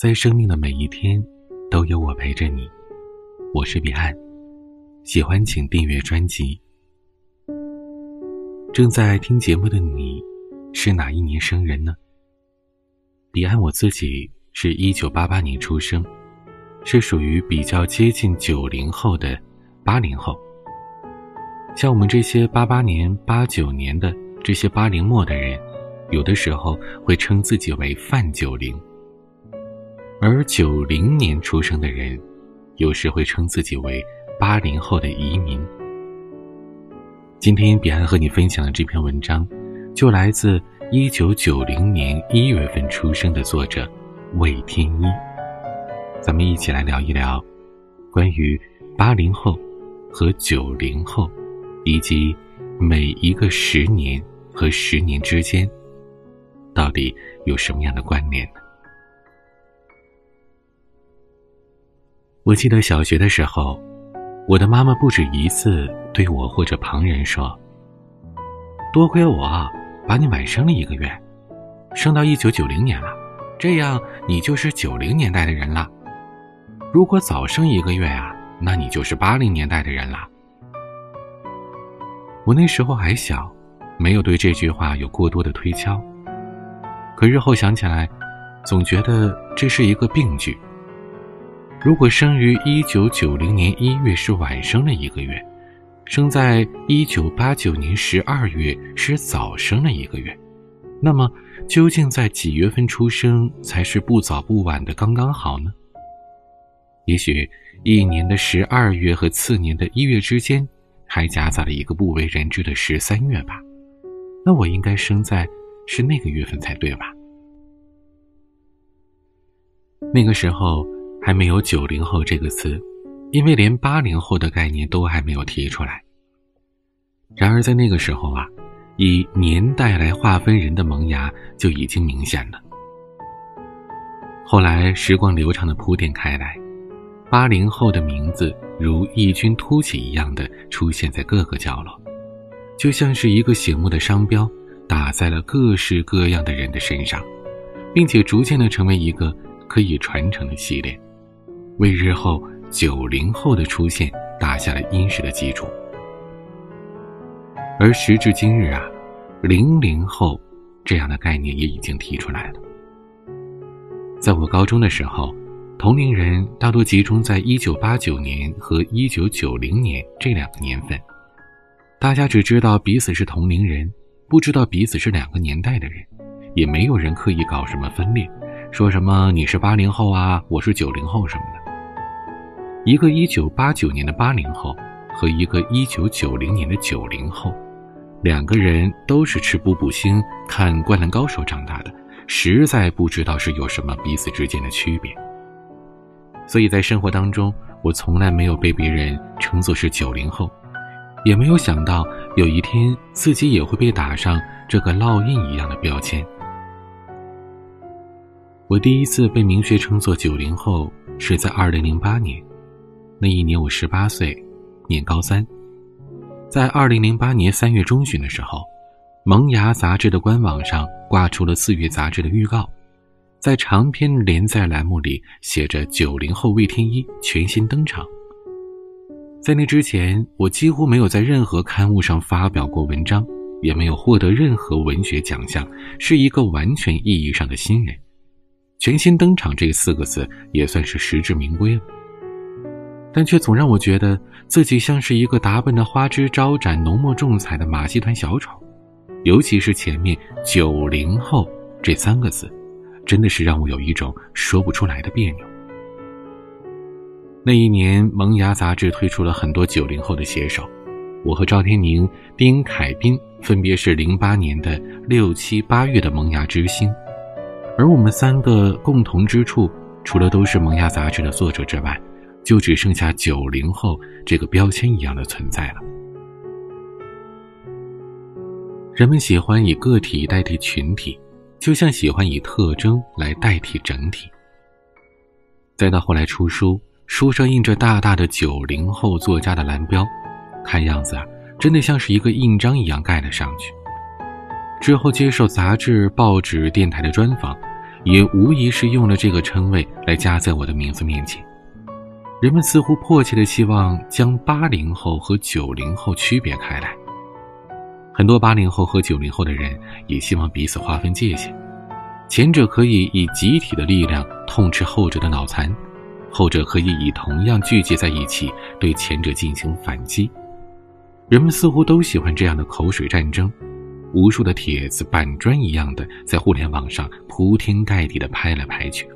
在生命的每一天，都有我陪着你。我是彼岸，喜欢请订阅专辑。正在听节目的你，是哪一年生人呢？彼岸我自己是一九八八年出生，是属于比较接近九零后的八零后。像我们这些八八年、八九年的这些八零末的人，有的时候会称自己为“泛九零”。而九零年出生的人，有时会称自己为八零后的移民。今天彼岸和你分享的这篇文章，就来自一九九零年一月份出生的作者魏天一。咱们一起来聊一聊，关于八零后和九零后，以及每一个十年和十年之间，到底有什么样的关联呢？我记得小学的时候，我的妈妈不止一次对我或者旁人说：“多亏我把你晚生了一个月，生到一九九零年了，这样你就是九零年代的人了。如果早生一个月啊，那你就是八零年代的人了。”我那时候还小，没有对这句话有过多的推敲，可日后想起来，总觉得这是一个病句。如果生于一九九零年一月是晚生了一个月，生在一九八九年十二月是早生了一个月，那么究竟在几月份出生才是不早不晚的刚刚好呢？也许一年的十二月和次年的一月之间，还夹杂了一个不为人知的十三月吧？那我应该生在是那个月份才对吧？那个时候。还没有“九零后”这个词，因为连八零后的概念都还没有提出来。然而在那个时候啊，以年代来划分人的萌芽就已经明显了。后来时光流畅的铺垫开来，八零后的名字如异军突起一样的出现在各个角落，就像是一个醒目的商标，打在了各式各样的人的身上，并且逐渐的成为一个可以传承的系列。为日后九零后的出现打下了殷实的基础，而时至今日啊，零零后这样的概念也已经提出来了。在我高中的时候，同龄人大多集中在一九八九年和一九九零年这两个年份，大家只知道彼此是同龄人，不知道彼此是两个年代的人，也没有人刻意搞什么分裂，说什么你是八零后啊，我是九零后什么的。一个一九八九年的八零后和一个一九九零年的九零后，两个人都是吃步步星、看《灌篮高手》长大的，实在不知道是有什么彼此之间的区别。所以在生活当中，我从来没有被别人称作是九零后，也没有想到有一天自己也会被打上这个烙印一样的标签。我第一次被明确称作九零后，是在二零零八年。那一年我十八岁，念高三。在二零零八年三月中旬的时候，《萌芽》杂志的官网上挂出了四月杂志的预告，在长篇连载栏目里写着“九零后魏天一全新登场”。在那之前，我几乎没有在任何刊物上发表过文章，也没有获得任何文学奖项，是一个完全意义上的新人。全新登场这四个字也算是实至名归了。但却总让我觉得自己像是一个打扮的花枝招展、浓墨重彩的马戏团小丑，尤其是前面“九零后”这三个字，真的是让我有一种说不出来的别扭。那一年，《萌芽》杂志推出了很多九零后的写手，我和赵天宁、丁凯斌分别是零八年的六七八月的萌芽之星，而我们三个共同之处，除了都是《萌芽》杂志的作者之外，就只剩下九零后这个标签一样的存在了。人们喜欢以个体代替群体，就像喜欢以特征来代替整体。再到后来出书，书上印着大大的九零后作家的蓝标，看样子啊，真的像是一个印章一样盖了上去。之后接受杂志、报纸、电台的专访，也无疑是用了这个称谓来加在我的名字面前。人们似乎迫切的希望将八零后和九零后区别开来。很多八零后和九零后的人也希望彼此划分界限，前者可以以集体的力量痛斥后者的脑残，后者可以以同样聚集在一起对前者进行反击。人们似乎都喜欢这样的口水战争，无数的帖子板砖一样的在互联网上铺天盖地的拍来拍去，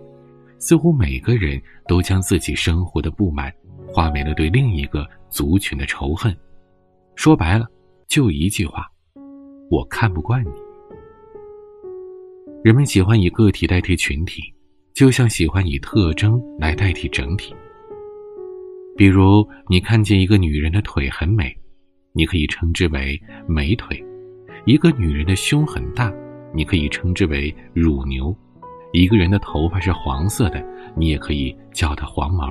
似乎每个人都将自己生活的不满化为了对另一个族群的仇恨。说白了，就一句话。我看不惯你。人们喜欢以个体代替群体，就像喜欢以特征来代替整体。比如，你看见一个女人的腿很美，你可以称之为美腿；一个女人的胸很大，你可以称之为乳牛；一个人的头发是黄色的，你也可以叫它黄毛。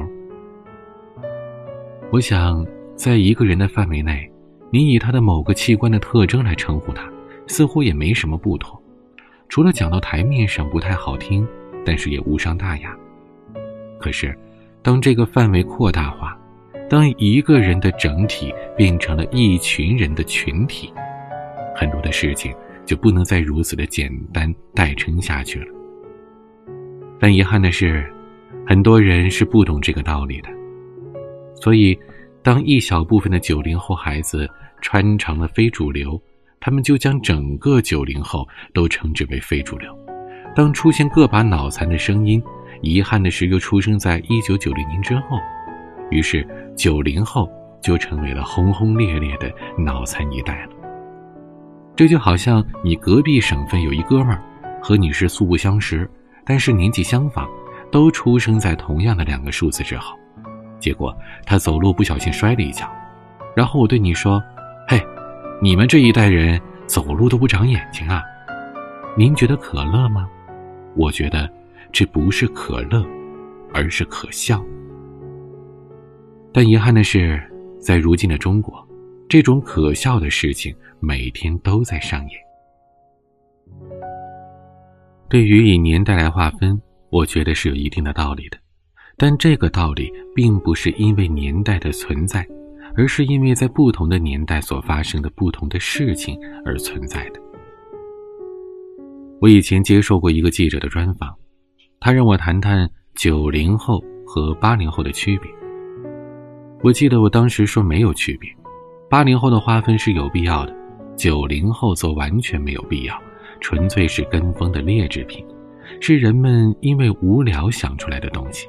我想，在一个人的范围内。你以他的某个器官的特征来称呼他，似乎也没什么不妥，除了讲到台面上不太好听，但是也无伤大雅。可是，当这个范围扩大化，当一个人的整体变成了一群人的群体，很多的事情就不能再如此的简单代称下去了。但遗憾的是，很多人是不懂这个道理的，所以。当一小部分的九零后孩子穿成了非主流，他们就将整个九零后都称之为非主流。当出现个把脑残的声音，遗憾的是又出生在一九九零年之后，于是九零后就成为了轰轰烈烈的脑残一代了。这就好像你隔壁省份有一哥们儿，和你是素不相识，但是年纪相仿，都出生在同样的两个数字之后。结果他走路不小心摔了一跤，然后我对你说：“嘿，你们这一代人走路都不长眼睛啊！您觉得可乐吗？我觉得这不是可乐，而是可笑。但遗憾的是，在如今的中国，这种可笑的事情每天都在上演。对于以年代来划分，我觉得是有一定的道理的。”但这个道理并不是因为年代的存在，而是因为在不同的年代所发生的不同的事情而存在的。我以前接受过一个记者的专访，他让我谈谈九零后和八零后的区别。我记得我当时说没有区别，八零后的划分是有必要的，九零后则完全没有必要，纯粹是跟风的劣质品，是人们因为无聊想出来的东西。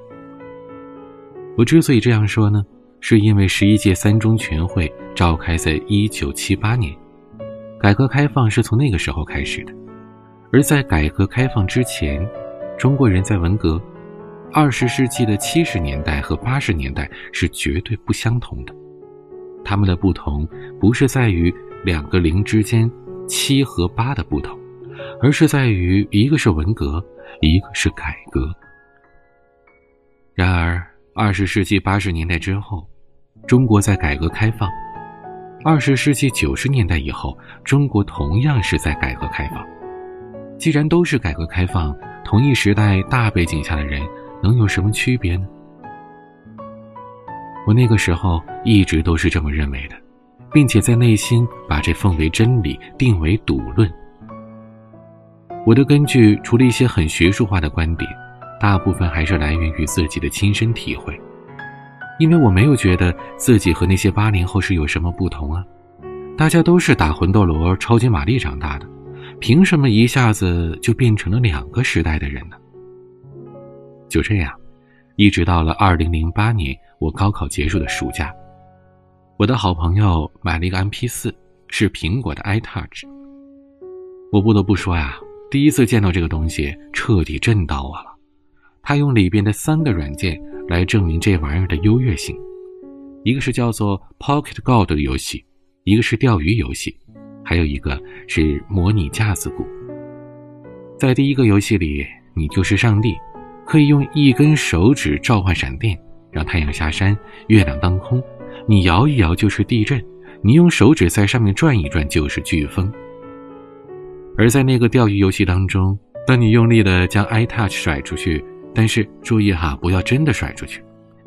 我之所以这样说呢，是因为十一届三中全会召开在一九七八年，改革开放是从那个时候开始的。而在改革开放之前，中国人在文革、二十世纪的七十年代和八十年代是绝对不相同的。他们的不同不是在于两个零之间七和八的不同，而是在于一个是文革，一个是改革。然而。二十世纪八十年代之后，中国在改革开放；二十世纪九十年代以后，中国同样是在改革开放。既然都是改革开放，同一时代大背景下的人，能有什么区别呢？我那个时候一直都是这么认为的，并且在内心把这奉为真理，定为笃论。我的根据除了一些很学术化的观点。大部分还是来源于自己的亲身体会，因为我没有觉得自己和那些八零后是有什么不同啊，大家都是打魂斗罗、超级玛丽长大的，凭什么一下子就变成了两个时代的人呢？就这样，一直到了二零零八年我高考结束的暑假，我的好朋友买了一个 MP 四，是苹果的 iTouch。我不得不说呀，第一次见到这个东西，彻底震到我了。他用里边的三个软件来证明这玩意儿的优越性，一个是叫做 Pocket God 的游戏，一个是钓鱼游戏，还有一个是模拟架子鼓。在第一个游戏里，你就是上帝，可以用一根手指召唤闪电，让太阳下山，月亮当空；你摇一摇就是地震，你用手指在上面转一转就是飓风。而在那个钓鱼游戏当中，当你用力的将 iTouch 甩出去，但是注意哈，不要真的甩出去，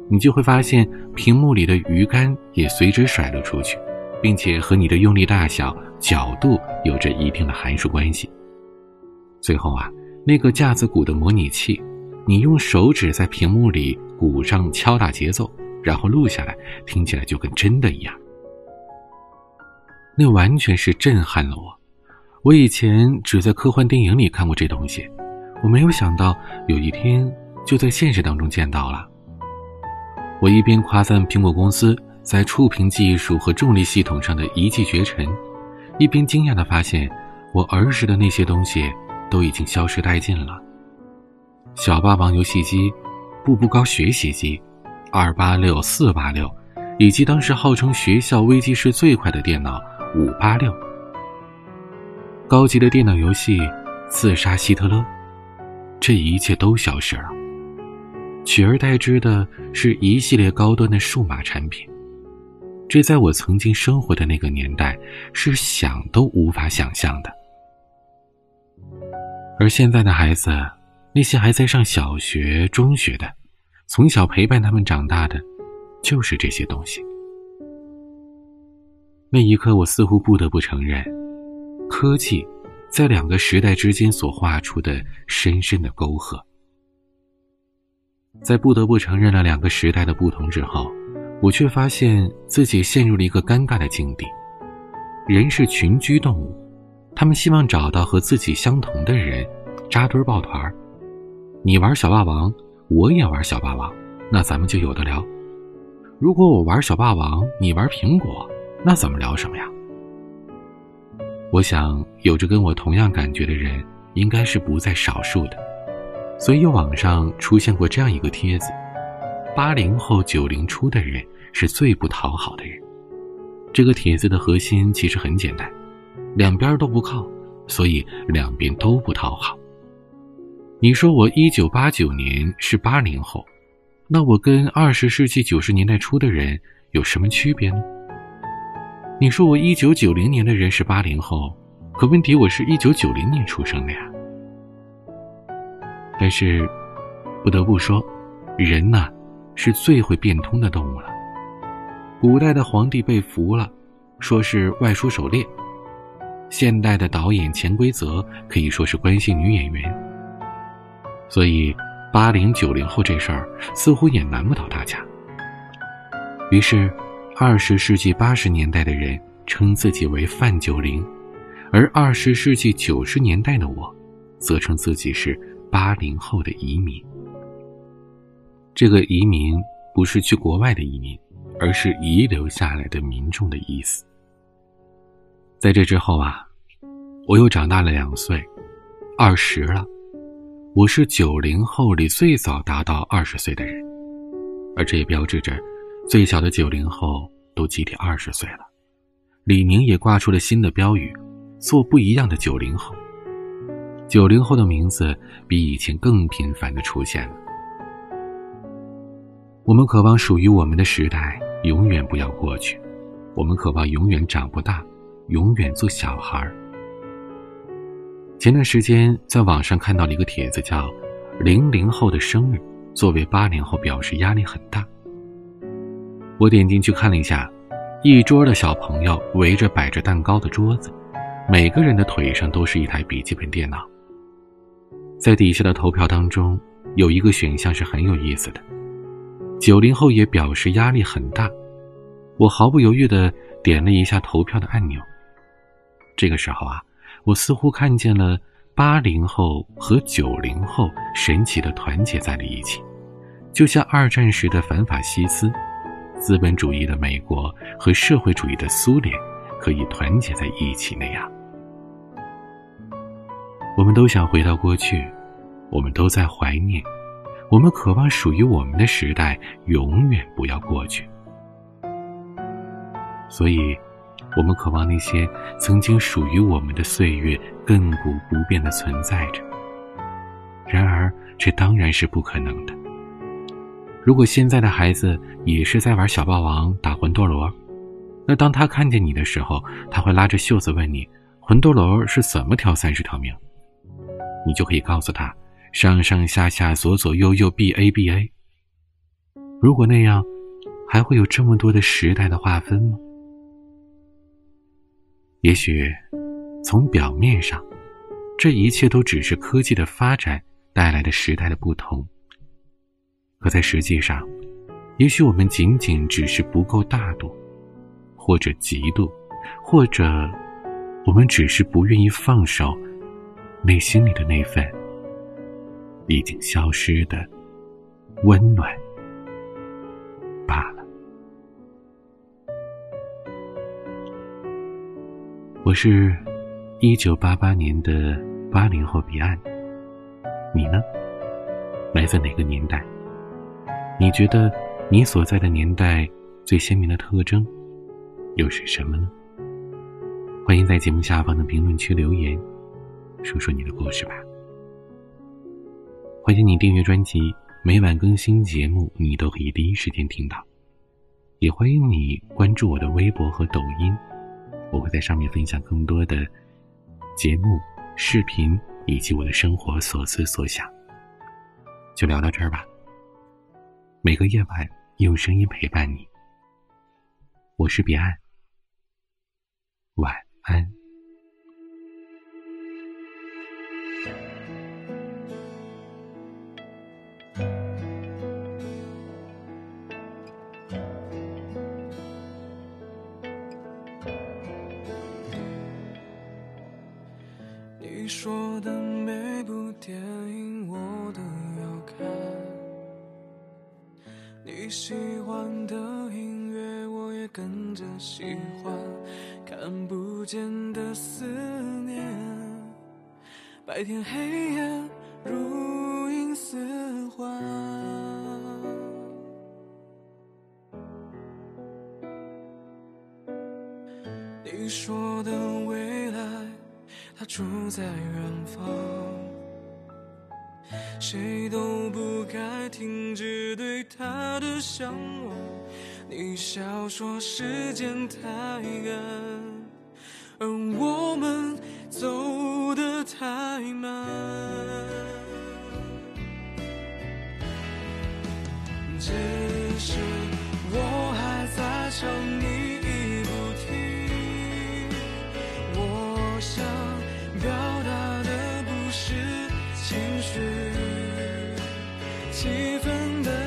你就会发现屏幕里的鱼竿也随之甩了出去，并且和你的用力大小、角度有着一定的函数关系。最后啊，那个架子鼓的模拟器，你用手指在屏幕里鼓上敲打节奏，然后录下来，听起来就跟真的一样。那完全是震撼了我。我以前只在科幻电影里看过这东西，我没有想到有一天就在现实当中见到了。我一边夸赞苹果公司在触屏技术和重力系统上的一骑绝尘，一边惊讶地发现，我儿时的那些东西都已经消失殆尽了。小霸王游戏机、步步高学习机、二八六、四八六，以及当时号称学校微机室最快的电脑五八六。高级的电脑游戏，刺杀希特勒，这一切都消失了，取而代之的是一系列高端的数码产品。这在我曾经生活的那个年代是想都无法想象的。而现在的孩子，那些还在上小学、中学的，从小陪伴他们长大的，就是这些东西。那一刻，我似乎不得不承认。科技，在两个时代之间所画出的深深的沟壑，在不得不承认了两个时代的不同之后，我却发现自己陷入了一个尴尬的境地。人是群居动物，他们希望找到和自己相同的人，扎堆抱团儿你玩小霸王，我也玩小霸王，那咱们就有的聊。如果我玩小霸王，你玩苹果，那怎么聊什么呀？我想，有着跟我同样感觉的人应该是不在少数的，所以网上出现过这样一个帖子：八零后、九零初的人是最不讨好的人。这个帖子的核心其实很简单，两边都不靠，所以两边都不讨好。你说我一九八九年是八零后，那我跟二十世纪九十年代初的人有什么区别呢？你说我一九九零年的人是八零后，可问题我是一九九零年出生的呀。但是，不得不说，人呐，是最会变通的动物了。古代的皇帝被俘了，说是外出狩猎；现代的导演潜规则可以说是关心女演员。所以，八零九零后这事儿似乎也难不倒大家。于是。二十世纪八十年代的人称自己为“范九零”，而二十世纪九十年代的我，则称自己是“八零后”的移民。这个移民不是去国外的移民，而是遗留下来的民众的意思。在这之后啊，我又长大了两岁，二十了。我是九零后里最早达到二十岁的人，而这也标志着。最小的九零后都集体二十岁了，李宁也挂出了新的标语：“做不一样的九零后。”九零后的名字比以前更频繁的出现了。我们渴望属于我们的时代永远不要过去，我们渴望永远长不大，永远做小孩。前段时间在网上看到了一个帖子，叫“零零后的生日”，作为八零后表示压力很大。我点进去看了一下，一桌的小朋友围着摆着蛋糕的桌子，每个人的腿上都是一台笔记本电脑。在底下的投票当中，有一个选项是很有意思的。九零后也表示压力很大，我毫不犹豫地点了一下投票的按钮。这个时候啊，我似乎看见了八零后和九零后神奇的团结在了一起，就像二战时的反法西斯。资本主义的美国和社会主义的苏联可以团结在一起那样，我们都想回到过去，我们都在怀念，我们渴望属于我们的时代永远不要过去。所以，我们渴望那些曾经属于我们的岁月亘古不变的存在着。然而，这当然是不可能的。如果现在的孩子也是在玩小霸王、打魂斗罗，那当他看见你的时候，他会拉着袖子问你：“魂斗罗是怎么挑三十条命？”你就可以告诉他上上下下左左右右 B A B A。如果那样，还会有这么多的时代的划分吗？也许，从表面上，这一切都只是科技的发展带来的时代的不同。可在实际上，也许我们仅仅只是不够大度，或者嫉妒，或者我们只是不愿意放手内心里的那份已经消失的温暖。我是，一九八八年的八零后彼岸。你呢？来自哪个年代？你觉得你所在的年代最鲜明的特征又是什么呢？欢迎在节目下方的评论区留言，说说你的故事吧。欢迎你订阅专辑，每晚更新节目，你都可以第一时间听到。也欢迎你关注我的微博和抖音。我会在上面分享更多的节目、视频以及我的生活所思所想。就聊到这儿吧。每个夜晚用声音陪伴你，我是彼岸。晚安。你说的美你喜欢的音乐我也跟着喜欢，看不见的思念，白天黑夜如影似幻。你说的未来。他住在远方，谁都不该停止对他的向往。你笑说时间太赶，而我们走得太慢。只是我还在等你。几分的